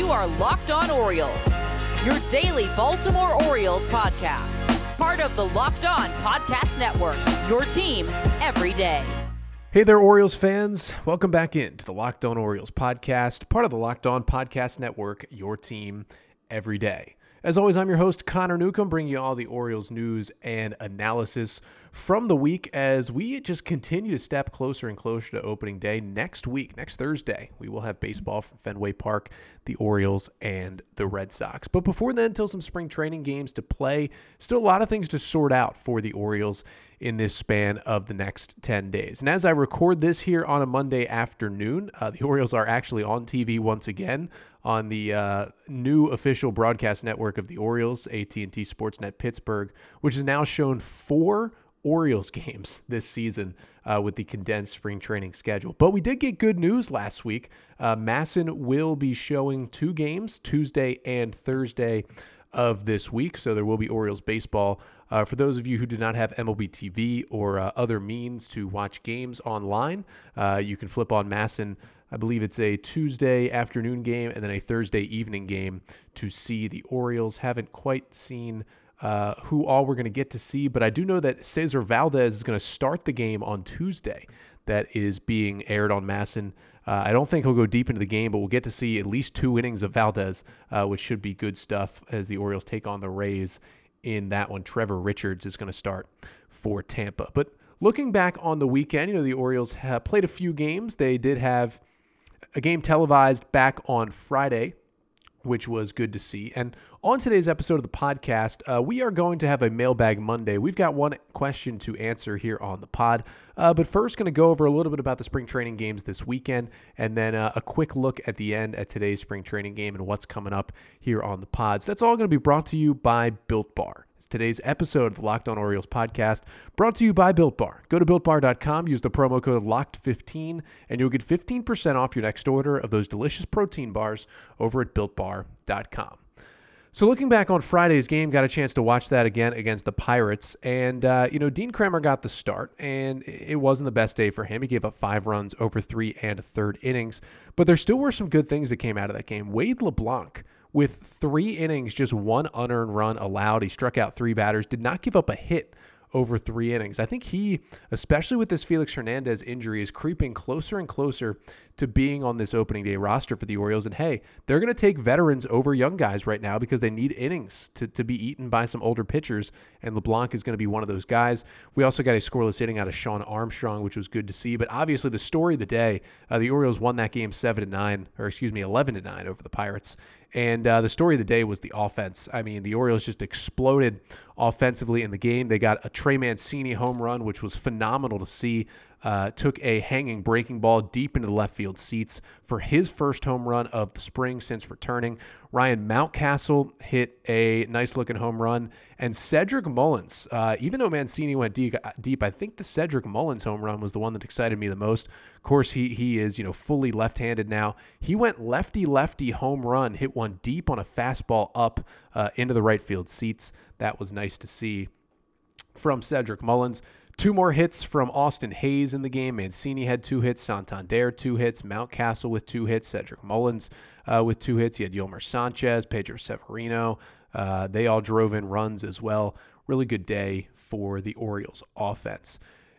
You are Locked On Orioles, your daily Baltimore Orioles podcast. Part of the Locked On Podcast Network, your team every day. Hey there, Orioles fans. Welcome back in to the Locked On Orioles podcast, part of the Locked On Podcast Network, your team every day. As always, I'm your host, Connor Newcomb, bringing you all the Orioles news and analysis from the week as we just continue to step closer and closer to opening day. Next week, next Thursday, we will have baseball from Fenway Park, the Orioles, and the Red Sox. But before then, until some spring training games to play, still a lot of things to sort out for the Orioles in this span of the next 10 days. And as I record this here on a Monday afternoon, uh, the Orioles are actually on TV once again on the uh, new official broadcast network of the Orioles, AT&T Sportsnet Pittsburgh, which has now shown four Orioles games this season uh, with the condensed spring training schedule. But we did get good news last week. Uh, MASN will be showing two games, Tuesday and Thursday of this week. So there will be Orioles baseball. Uh, for those of you who do not have MLB TV or uh, other means to watch games online, uh, you can flip on MASN. I believe it's a Tuesday afternoon game and then a Thursday evening game to see the Orioles. Haven't quite seen uh, who all we're going to get to see, but I do know that Cesar Valdez is going to start the game on Tuesday. That is being aired on MASN. Uh, I don't think he'll go deep into the game, but we'll get to see at least two innings of Valdez, uh, which should be good stuff as the Orioles take on the Rays in that one. Trevor Richards is going to start for Tampa. But looking back on the weekend, you know, the Orioles played a few games. They did have a game televised back on Friday which was good to see. And on today's episode of the podcast, uh, we are going to have a mailbag Monday. We've got one question to answer here on the pod. Uh, but first, going to go over a little bit about the spring training games this weekend, and then uh, a quick look at the end at today's spring training game and what's coming up here on the pods. That's all going to be brought to you by Built Bar. It's today's episode of the Locked On Orioles podcast, brought to you by Built Bar. Go to builtbar.com, use the promo code LOCKED15, and you'll get 15% off your next order of those delicious protein bars over at builtbar.com. So looking back on Friday's game, got a chance to watch that again against the Pirates, and uh, you know Dean Kremer got the start, and it wasn't the best day for him. He gave up five runs over three and a third innings, but there still were some good things that came out of that game. Wade LeBlanc with three innings, just one unearned run allowed. He struck out three batters, did not give up a hit over three innings. I think he, especially with this Felix Hernandez injury, is creeping closer and closer to being on this opening day roster for the Orioles. And hey, they're going to take veterans over young guys right now because they need innings to, to be eaten by some older pitchers. And LeBlanc is going to be one of those guys. We also got a scoreless inning out of Shawn Armstrong, which was good to see. But obviously, the story of the day, uh, the Orioles won that game seven to nine, or excuse me, eleven to nine over the Pirates. And uh, the story of the day was the offense. I mean, the Orioles just exploded offensively in the game. They got a Trey Mancini home run, which was phenomenal to see uh, took a hanging breaking ball deep into the left field seats for his first home run of the spring since returning. Ryan Mountcastle hit a nice looking home run, and Cedric Mullins, uh, even though Mancini went deep, deep, I think the Cedric Mullins home run was the one that excited me the most. Of course, he he is you know fully left-handed now. He went lefty lefty home run, hit one deep on a fastball up uh, into the right field seats. That was nice to see from Cedric Mullins. Two more hits from Austin Hays in the game. Mancini had two hits, Santander two hits, Mountcastle with two hits, Cedric Mullins uh, with two hits. He had Yolmer Sanchez, Pedro Severino. Uh, they all drove in runs as well. Really good day for the Orioles offense.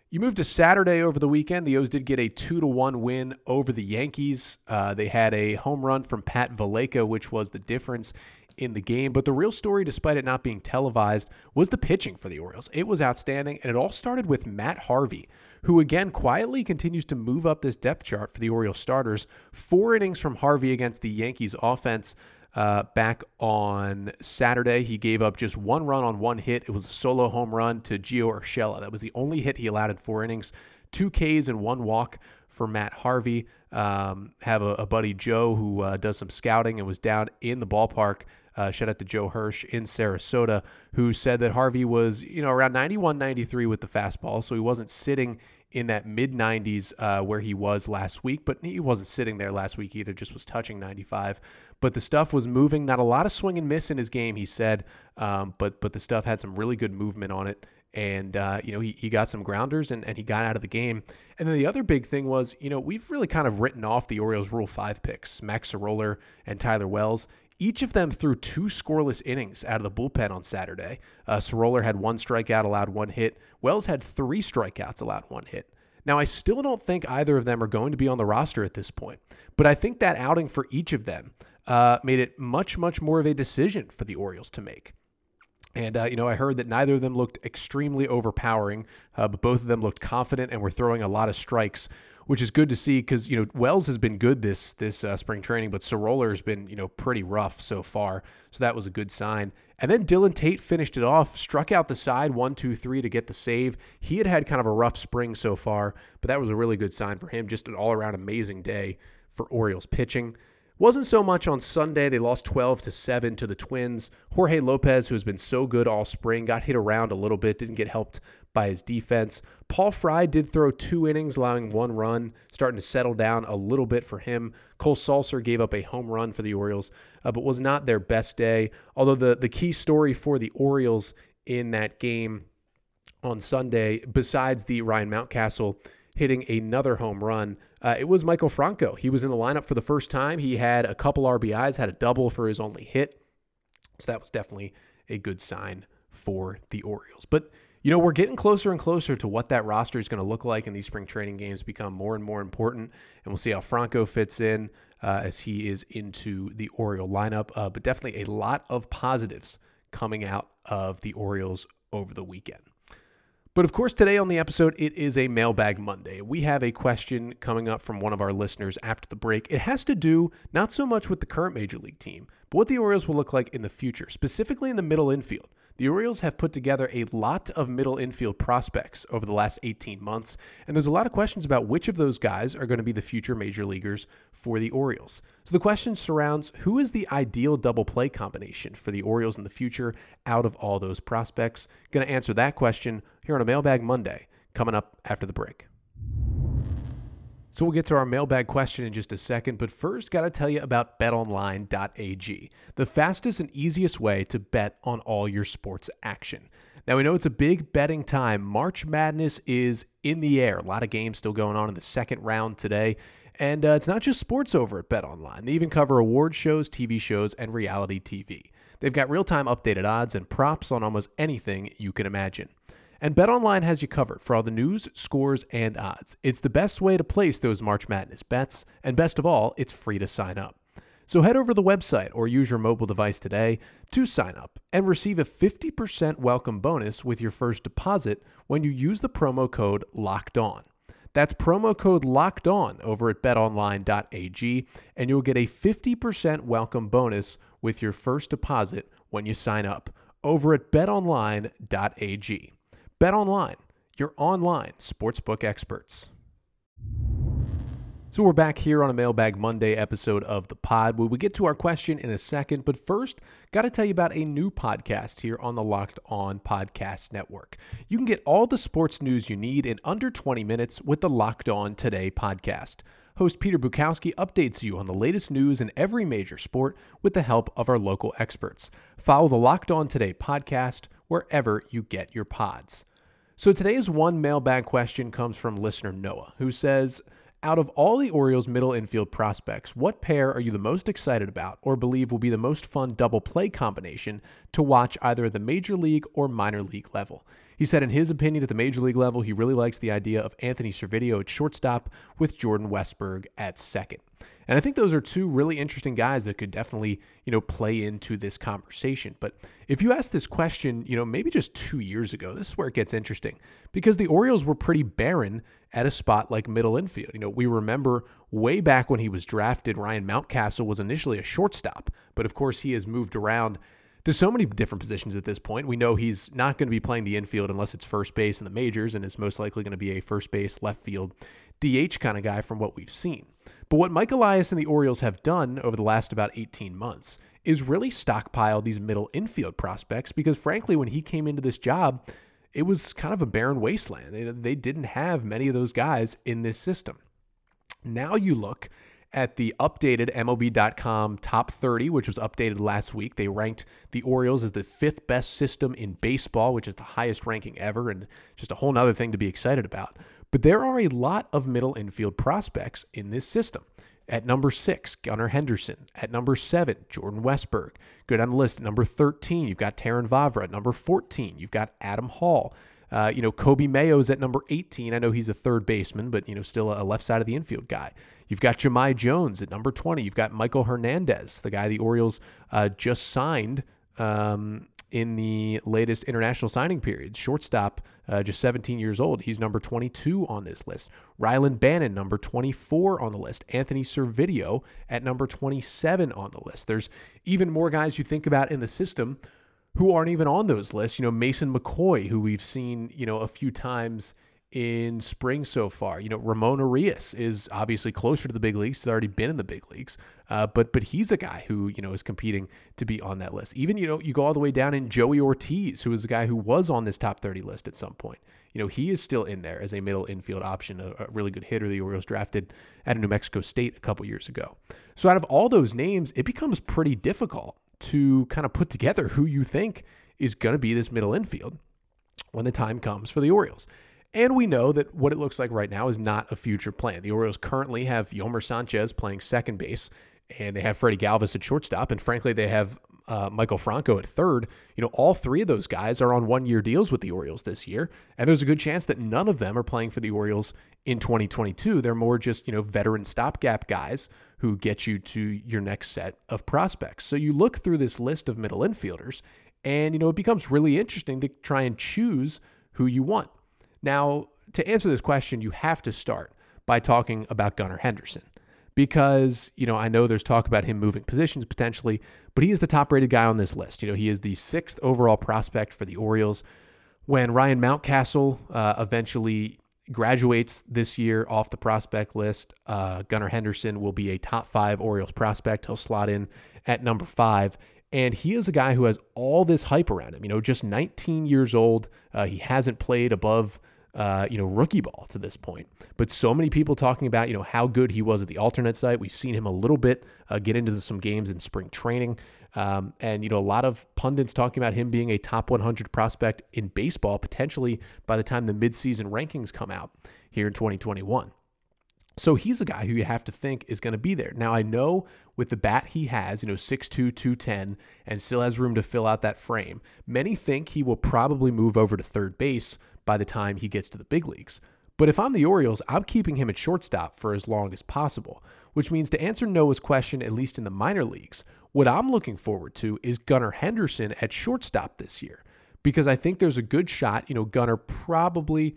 You move to Saturday over the weekend. The O's did get a two to one win over the Yankees. Uh, they had a home run from Pat Valaika, which was the difference in the game. But the real story, despite it not being televised, was the pitching for the Orioles. It was outstanding, and it all started with Matt Harvey, who again quietly continues to move up this depth chart for the Orioles starters. Four innings from Harvey against the Yankees offense. Uh, back on Saturday, he gave up just one run on one hit. It was a solo home run to Gio Urshela. That was the only hit he allowed in four innings. Two Ks and one walk for Matt Harvey. Um, have a, a, buddy Joe who uh, does some scouting and was down in the ballpark uh, shout out to Joe Hirsch in Sarasota, who said that Harvey was, you know, around 91, 93 with the fastball. So he wasn't sitting in that mid 90s uh, where he was last week, but he wasn't sitting there last week either, just was touching 95. But the stuff was moving, not a lot of swing and miss in his game, he said, um, but but the stuff had some really good movement on it. and uh, you know he, he got some grounders and, and he got out of the game. And then the other big thing was, you know, we've really kind of written off the Orioles' Rule Five picks, Mac Sceroler and Tyler Wells. Each of them threw two scoreless innings out of the bullpen on Saturday. Uh, Sceroler had one strikeout, allowed one hit. Wells had three strikeouts, allowed one hit. Now, I still don't think either of them are going to be on the roster at this point, but I think that outing for each of them uh, made it much, much more of a decision for the Orioles to make. And, uh, you know, I heard that neither of them looked extremely overpowering, uh, but both of them looked confident and were throwing a lot of strikes, which is good to see because, you know, Wells has been good this this uh, spring training, but Sceroler has been, you know, pretty rough so far. So that was a good sign. And then Dylan Tate finished it off, struck out the side one, two, three to get the save. He had had kind of a rough spring so far, but that was a really good sign for him. Just an all around amazing day for Orioles pitching. Wasn't so much on Sunday. They lost 12 to 7 to the Twins. Jorge Lopez, who has been so good all spring, got hit around a little bit, didn't get helped by his defense. Paul Fry did throw two innings, allowing one run, starting to settle down a little bit for him. Cole Sulser gave up a home run for the Orioles, uh, but was not their best day. Although the, the key story for the Orioles in that game on Sunday, besides the Ryan Mountcastle hitting another home run, uh, it was Maikel Franco. He was in the lineup for the first time. He had a couple RBIs, had a double for his only hit. So that was definitely a good sign for the Orioles. But, you know, we're getting closer and closer to what that roster is going to look like, and these spring training games become more and more important. And we'll see how Franco fits in uh, as he is into the Oriole lineup. Uh, but definitely a lot of positives coming out of the Orioles over the weekend. But of course, today on the episode, it is a mailbag Monday. We have a question coming up from one of our listeners after the break. It has to do not so much with the current major league team, but what the Orioles will look like in the future, specifically in the middle infield. The Orioles have put together a lot of middle infield prospects over the last 18 months, and there's a lot of questions about which of those guys are going to be the future major leaguers for the Orioles. So the question surrounds who is the ideal double play combination for the Orioles in the future out of all those prospects? Going to answer that question here on a Mailbag Monday, coming up after the break. So we'll get to our mailbag question in just a second, but first, got to tell you about betonline.ag, the fastest and easiest way to bet on all your sports action. Now, we know it's a big betting time. March Madness is in the air. A lot of games still going on in the second round today. And uh, it's not just sports over at BetOnline. They even cover award shows, TV shows, and reality TV. They've got real time updated odds and props on almost anything you can imagine. And BetOnline has you covered for all the news, scores, and odds. It's the best way to place those March Madness bets, and best of all, it's free to sign up. So head over to the website or use your mobile device today to sign up and receive a 50% welcome bonus with your first deposit when you use the promo code LOCKED ON. That's promo code LOCKED ON over at betonline.ag, and you'll get a 50% welcome bonus with your first deposit when you sign up over at betonline.ag. Bet online, your online sportsbook experts. So we're back here on a Mailbag Monday episode of the pod. We will get to our question in a second, but first, got to tell you about a new podcast here on the Locked On Podcast Network. You can get all the sports news you need in under 20 minutes with the Locked On Today podcast. Host Peter Bukowski updates you on the latest news in every major sport with the help of our local experts. Follow the Locked On Today podcast wherever you get your pods. So today's one mailbag question comes from listener Noah, who says, out of all the Orioles' middle infield prospects, what pair are you the most excited about or believe will be the most fun double play combination to watch either at the major league or minor league level? He said, in his opinion, at the major league level, he really likes the idea of Anthony Servideo at shortstop with Jordan Westburg at second. And I think those are two really interesting guys that could definitely, you know, play into this conversation. But if you ask this question, you know, maybe just two years ago, this is where it gets interesting because the Orioles were pretty barren at a spot like middle infield. You know, we remember way back when he was drafted, Ryan Mountcastle was initially a shortstop, but of course he has moved around to so many different positions at this point. We know he's not going to be playing the infield unless it's first base in the majors, and is most likely going to be a first base, left field, DH kind of guy from what we've seen. But what Mike Elias and the Orioles have done over the last about 18 months is really stockpile these middle infield prospects because, frankly, when he came into this job, it was kind of a barren wasteland. They, they didn't have many of those guys in this system. Now you look at the updated MLB.com top 30, which was updated last week. They ranked the Orioles as the fifth best system in baseball, which is the highest ranking ever, and just a whole other thing to be excited about. But there are a lot of middle infield prospects in this system. At number six, Gunnar Henderson. At number seven, Jordan Westburg. Go down the list. At number 13, you've got Terrin Vavra. At number 14, you've got Adam Hall. Uh, you know, Coby Mayo's at number 18. I know he's a third baseman, but, you know, still a left side of the infield guy. You've got Jahmai Jones at number 20. You've got Michael Hernandez, the guy the Orioles uh, just signed um, in the latest international signing period. Shortstop, uh, just 17 years old. He's number 22 on this list. Rylan Bannon, number 24 on the list. Anthony Servideo at number 27 on the list. There's even more guys you think about in the system who aren't even on those lists. You know, Mason McCoy, who we've seen, you know, a few times in spring so far. You know, Ramon Urias is obviously closer to the big leagues. He's already been in the big leagues, uh, but but he's a guy who you know is competing to be on that list. Even you know you go all the way down in Joey Ortiz, who is a guy who was on this top 30 list at some point. You know, he is still in there as a middle infield option, a, a really good hitter the Orioles drafted at New Mexico State a couple years ago. So out of all those names, it becomes pretty difficult to kind of put together who you think is going to be this middle infield when the time comes for the Orioles. And we know that what it looks like right now is not a future plan. The Orioles currently have Yolmer Sanchez playing second base, and they have Freddie Galvis at shortstop, and frankly, they have uh, Maikel Franco at third. You know, all three of those guys are on one-year deals with the Orioles this year, and there's a good chance that none of them are playing for the Orioles in 2022. They're more just you know veteran stopgap guys who get you to your next set of prospects. So you look through this list of middle infielders, and you know it becomes really interesting to try and choose who you want. Now, to answer this question, you have to start by talking about Gunnar Henderson because, you know, I know there's talk about him moving positions potentially, but he is the top rated guy on this list. You know, he is the sixth overall prospect for the Orioles. When Ryan Mountcastle uh, eventually graduates this year off the prospect list, uh, Gunnar Henderson will be a top five Orioles prospect. He'll slot in at number five. And he is a guy who has all this hype around him. You know, just 19 years old. Uh, he hasn't played above uh, you know, rookie ball to this point. But so many people talking about, you know, how good he was at the alternate site. We've seen him a little bit uh, get into some games in spring training. Um, and, you know, a lot of pundits talking about him being a top 100 prospect in baseball, potentially by the time the midseason rankings come out here in 2021. So he's a guy who you have to think is going to be there. Now, I know with the bat he has, you know, 6'2, 210, and still has room to fill out that frame, many think he will probably move over to third base by the time he gets to the big leagues. But if I'm the Orioles, I'm keeping him at shortstop for as long as possible, which means to answer Noah's question, at least in the minor leagues, what I'm looking forward to is Gunnar Henderson at shortstop this year because I think there's a good shot. You know, Gunnar probably,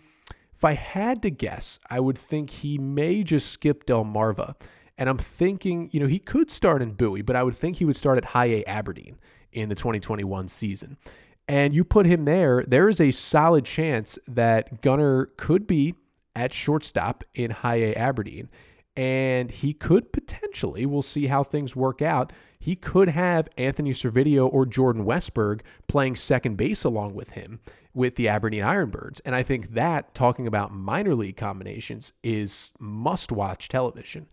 if I had to guess, I would think he may just skip Delmarva. And I'm thinking, you know, he could start in Bowie, but I would think he would start at High A Aberdeen in the 2021 season and you put him there, there is a solid chance that Gunnar could be at shortstop in High A Aberdeen. And he could potentially, we'll see how things work out. He could have Anthony Servideo or Jordan Westburg playing second base along with him with the Aberdeen Ironbirds. And I think that, talking about minor league combinations, is must watch television.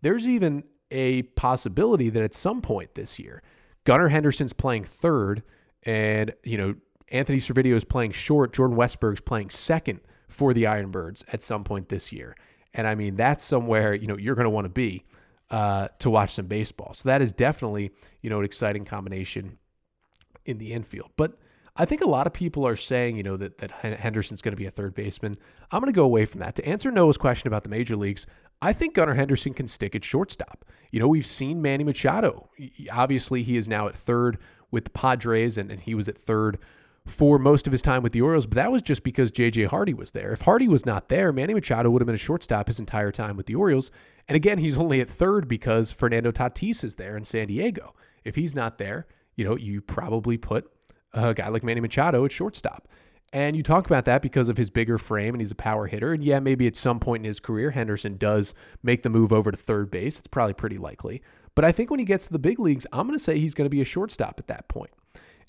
There's even a possibility that at some point this year, Gunnar Henderson's playing third and, you know, Anthony Servideo is playing short. Jordan Westburg's playing second for the Ironbirds at some point this year. And I mean, that's somewhere, you know, you're going to want to be uh, to watch some baseball. So that is definitely, you know, an exciting combination in the infield. But I think a lot of people are saying, you know, that, that Henderson's going to be a third baseman. I'm going to go away from that. To answer Noah's question about the major leagues, I think Gunnar Henderson can stick at shortstop. You know, we've seen Manny Machado. Obviously, he is now at third with the Padres, and, and he was at third for most of his time with the Orioles, but that was just because J.J. Hardy was there. If Hardy was not there, Manny Machado would have been a shortstop his entire time with the Orioles. And again, he's only at third because Fernando Tatis is there in San Diego. If he's not there, you know, you probably put a guy like Manny Machado at shortstop. And you talk about that because of his bigger frame and he's a power hitter. And yeah, maybe at some point in his career, Henderson does make the move over to third base. It's probably pretty likely. But I think when he gets to the big leagues, I'm going to say he's going to be a shortstop at that point.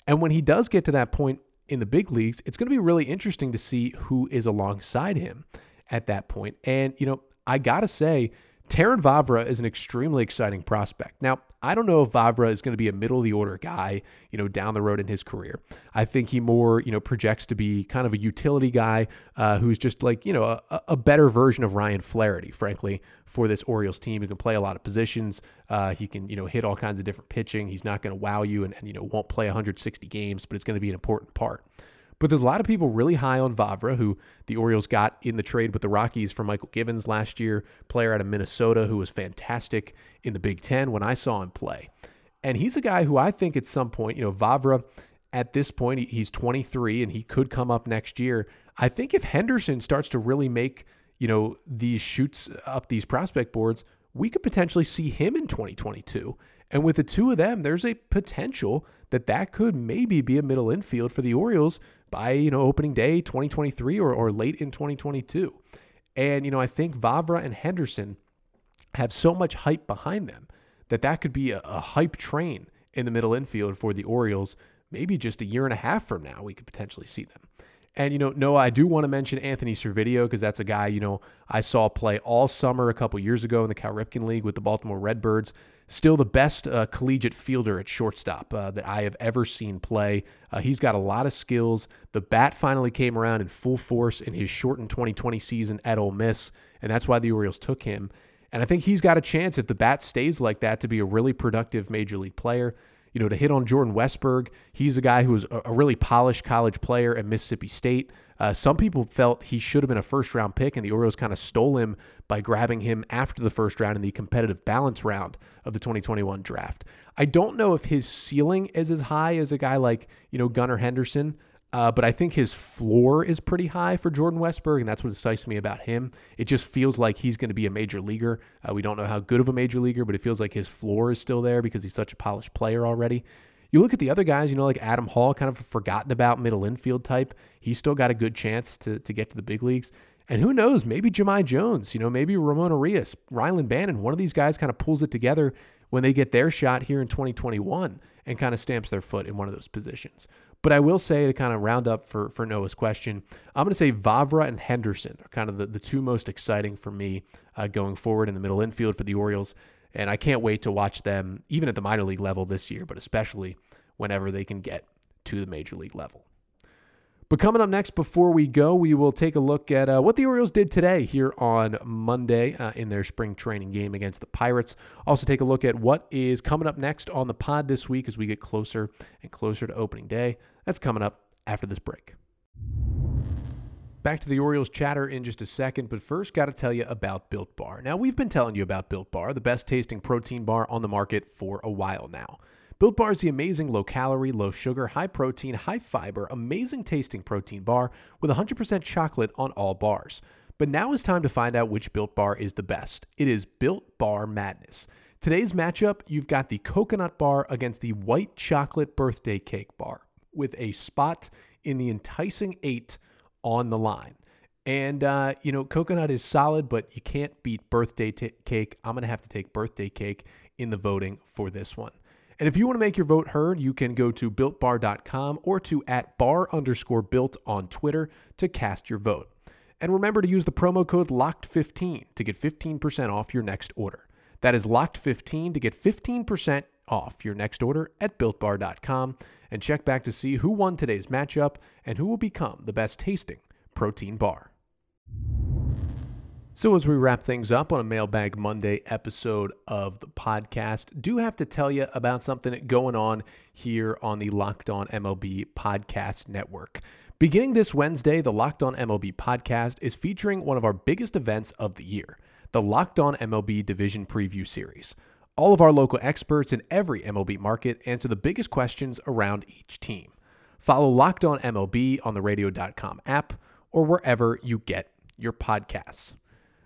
And when he does get to that point in the big leagues, it's going to be really interesting to see who is alongside him at that point. And, you know, I got to say, Terrin Vavra is an extremely exciting prospect. Now, I don't know if Vavra is going to be a middle of the order guy, you know, down the road in his career. I think he more, you know, projects to be kind of a utility guy uh, who's just like, you know, a, a, better version of Ryan Flaherty, frankly, for this Orioles team. He can play a lot of positions. Uh, he can, you know, hit all kinds of different pitching. He's not going to wow you and, and, you know, won't play 160 games, but it's going to be an important part. But there's a lot of people really high on Vavra, who the Orioles got in the trade with the Rockies for Mychal Givens last year, player out of Minnesota who was fantastic in the Big Ten when I saw him play. And he's a guy who I think at some point, you know, Vavra at this point, he's 23 and he could come up next year. I think if Henderson starts to really make, you know, these shoots up these prospect boards, we could potentially see him in 2022. And with the two of them, there's a potential that that could maybe be a middle infield for the Orioles by, you know, opening day 2023 or, or late in 2022. And, you know, I think Vavra and Henderson have so much hype behind them that that could be a, a hype train in the middle infield for the Orioles. Maybe just a year and a half from now, we could potentially see them. And, you know, Noah, I do want to mention Anthony Servideo because that's a guy, you know, I saw play all summer a couple years ago in the Cal Ripken League with the Baltimore Redbirds. Still the best uh, collegiate fielder at shortstop uh, that I have ever seen play. Uh, he's got a lot of skills. The bat finally came around in full force in his shortened 2020 season at Ole Miss, and that's why the Orioles took him. And I think he's got a chance if the bat stays like that to be a really productive major league player. You know, to hit on Jordan Westburg, he's a guy who was a really polished college player at Mississippi State. Uh, some people felt he should have been a first round pick, and the Orioles kind of stole him by grabbing him after the first round in the competitive balance round of the 2021 draft. I don't know if his ceiling is as high as a guy like, you know, Gunnar Henderson, uh, but I think his floor is pretty high for Jordan Westburg, and that's what excites me about him. It just feels like he's going to be a major leaguer. Uh, we don't know how good of a major leaguer, but it feels like his floor is still there because he's such a polished player already. You look at the other guys, you know, like Adam Hall, kind of forgotten about middle infield type. He's still got a good chance to, to get to the big leagues. And who knows, maybe Jahmai Jones, you know, maybe Ramon Urias, Rylan Bannon, one of these guys kind of pulls it together when they get their shot here in 2021 and kind of stamps their foot in one of those positions. But I will say to kind of round up for, for Noah's question, I'm going to say Vavra and Henderson are kind of the, the two most exciting for me uh, going forward in the middle infield for the Orioles. And I can't wait to watch them, even at the minor league level this year, but especially whenever they can get to the major league level. But coming up next, before we go, we will take a look at uh, what the Orioles did today here on Monday uh, in their spring training game against the Pirates. Also, take a look at what is coming up next on the pod this week as we get closer and closer to opening day. That's coming up after this break. Back to the Orioles chatter in just a second, but first, got to tell you about Built Bar. Now, we've been telling you about Built Bar, the best tasting protein bar on the market for a while now. Built Bar is the amazing low calorie, low sugar, high protein, high fiber, amazing tasting protein bar with 100% chocolate on all bars. But now is time to find out which Built Bar is the best. It is Built Bar Madness. Today's matchup, you've got the coconut bar against the white chocolate birthday cake bar with a spot in the enticing eight on the line. And, uh, you know, coconut is solid, but you can't beat birthday t- cake. I'm going to have to take birthday cake in the voting for this one. And if you want to make your vote heard, you can go to builtbar.com or to at bar underscore built on Twitter to cast your vote. And remember to use the promo code LOCKED15 to get 15% off your next order. That is LOCKED15 to get 15% off your next order at builtbar.com. And check back to see who won today's matchup and who will become the best tasting protein bar. So, as we wrap things up on a Mailbag Monday episode of the podcast, do have to tell you about something going on here on the Locked On MLB Podcast Network. Beginning this Wednesday, the Locked On MLB podcast is featuring one of our biggest events of the year, the Locked On MLB Division Preview Series. All of our local experts in every MLB market answer the biggest questions around each team. Follow Locked On MLB on the radio.com app or wherever you get your podcasts.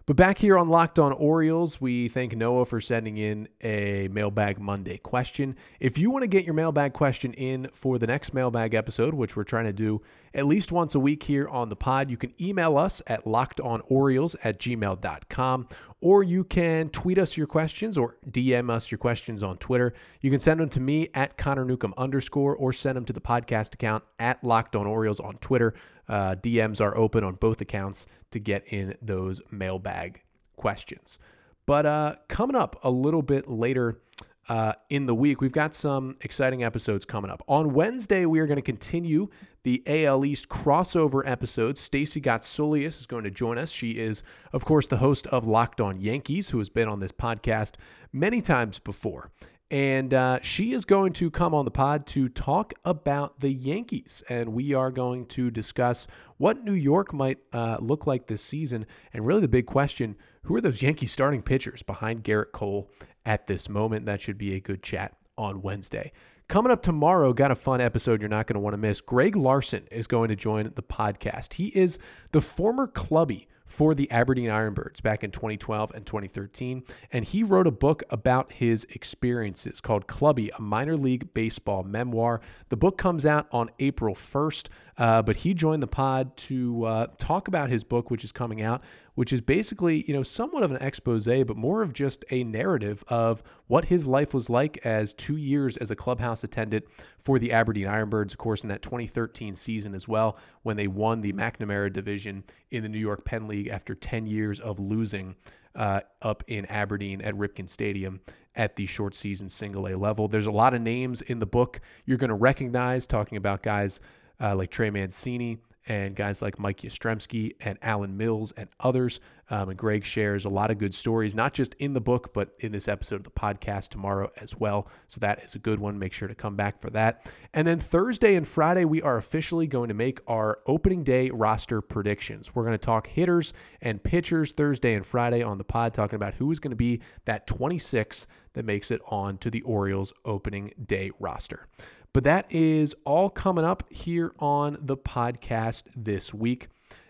But back here on Locked On Orioles, we thank Noah for sending in a Mailbag Monday question. If you want to get your mailbag question in for the next mailbag episode, which we're trying to do at least once a week here on the pod, you can email us at lockedonorioles at gmail.com or you can tweet us your questions or DM us your questions on Twitter. You can send them to me at Connor Newcomb underscore or send them to the podcast account at Locked On Orioles on Twitter. Uh, DMs are open on both accounts to get in those mailbag questions. But uh, coming up a little bit later uh, in the week, we've got some exciting episodes coming up. On Wednesday, we are going to continue the AL East crossover episode. Stacey Gotsulias is going to join us. She is, of course, the host of Locked On Yankees, who has been on this podcast many times before. And uh, she is going to come on the pod to talk about the Yankees. And we are going to discuss what New York might uh, look like this season. And really, the big question who are those Yankee starting pitchers behind Gerrit Cole at this moment? That should be a good chat on Wednesday. Coming up tomorrow, got a fun episode you're not going to want to miss. Greg Larson is going to join the podcast. He is the former clubby for the Aberdeen Ironbirds back in 2012 and 2013. And he wrote a book about his experiences called Clubbie, a minor league baseball memoir. The book comes out on April 1st, uh, but he joined the pod to uh, talk about his book, which is coming out, which is basically, you know, somewhat of an expose, but more of just a narrative of what his life was like as two years as a clubhouse attendant for the Aberdeen Ironbirds, of course, in that 2013 season as well, when they won the McNamara division in the New York Penn League after 10 years of losing uh, up in Aberdeen at Ripken Stadium at the short season single A level. There's a lot of names in the book you're going to recognize, talking about guys uh, like Trey Mancini, and guys like Mike Yastrzemski and Alan Mills and others. Um, and Greg shares a lot of good stories, not just in the book, but in this episode of the podcast tomorrow as well. So that is a good one. Make sure to come back for that. And then Thursday and Friday, we are officially going to make our opening day roster predictions. We're going to talk hitters and pitchers Thursday and Friday on the pod, talking about who is going to be that 26 that makes it on to the Orioles opening day roster. But that is all coming up here on the podcast this week.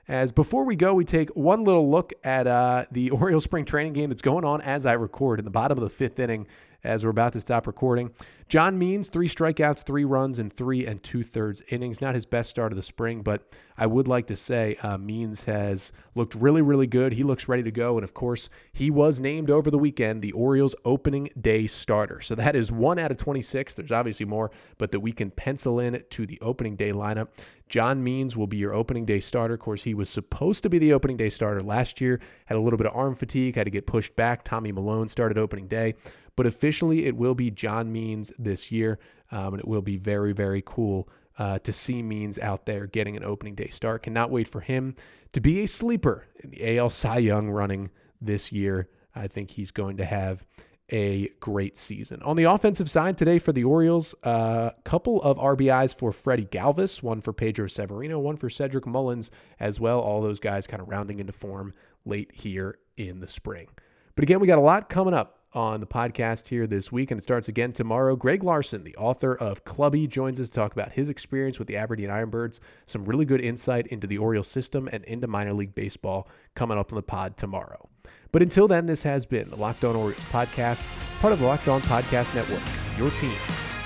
As before we go, we take one little look at uh, the Orioles spring training game that's going on as I record in the bottom of the fifth inning as we're about to stop recording. John Means, three strikeouts, three runs, and three and two thirds innings. Not his best start of the spring, but I would like to say uh, Means has looked really, really good. He looks ready to go. And of course, he was named over the weekend the Orioles opening day starter. So that is one out of 26. There's obviously more, but that we can pencil in to the opening day lineup. John Means will be your opening day starter. Of course, he was supposed to be the opening day starter last year, had a little bit of arm fatigue, had to get pushed back. Tommy Milone started opening day. But officially, it will be John Means this year, um, and it will be very, very cool uh, to see Means out there getting an opening day start. Cannot wait for him to be a sleeper in the AL Cy Young running this year. I think he's going to have a great season. On the offensive side today for the Orioles, a uh, couple of RBIs for Freddie Galvis, one for Pedro Severino, one for Cedric Mullins as well. All those guys kind of rounding into form late here in the spring. But again, we got a lot coming up on the podcast here this week, and it starts again tomorrow. Greg Larson, the author of Clubbie, joins us to talk about his experience with the Aberdeen Ironbirds, some really good insight into the Orioles system and into minor league baseball coming up on the pod tomorrow. But until then, this has been the Locked On Orioles podcast, part of the Locked On Podcast Network, your team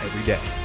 every day.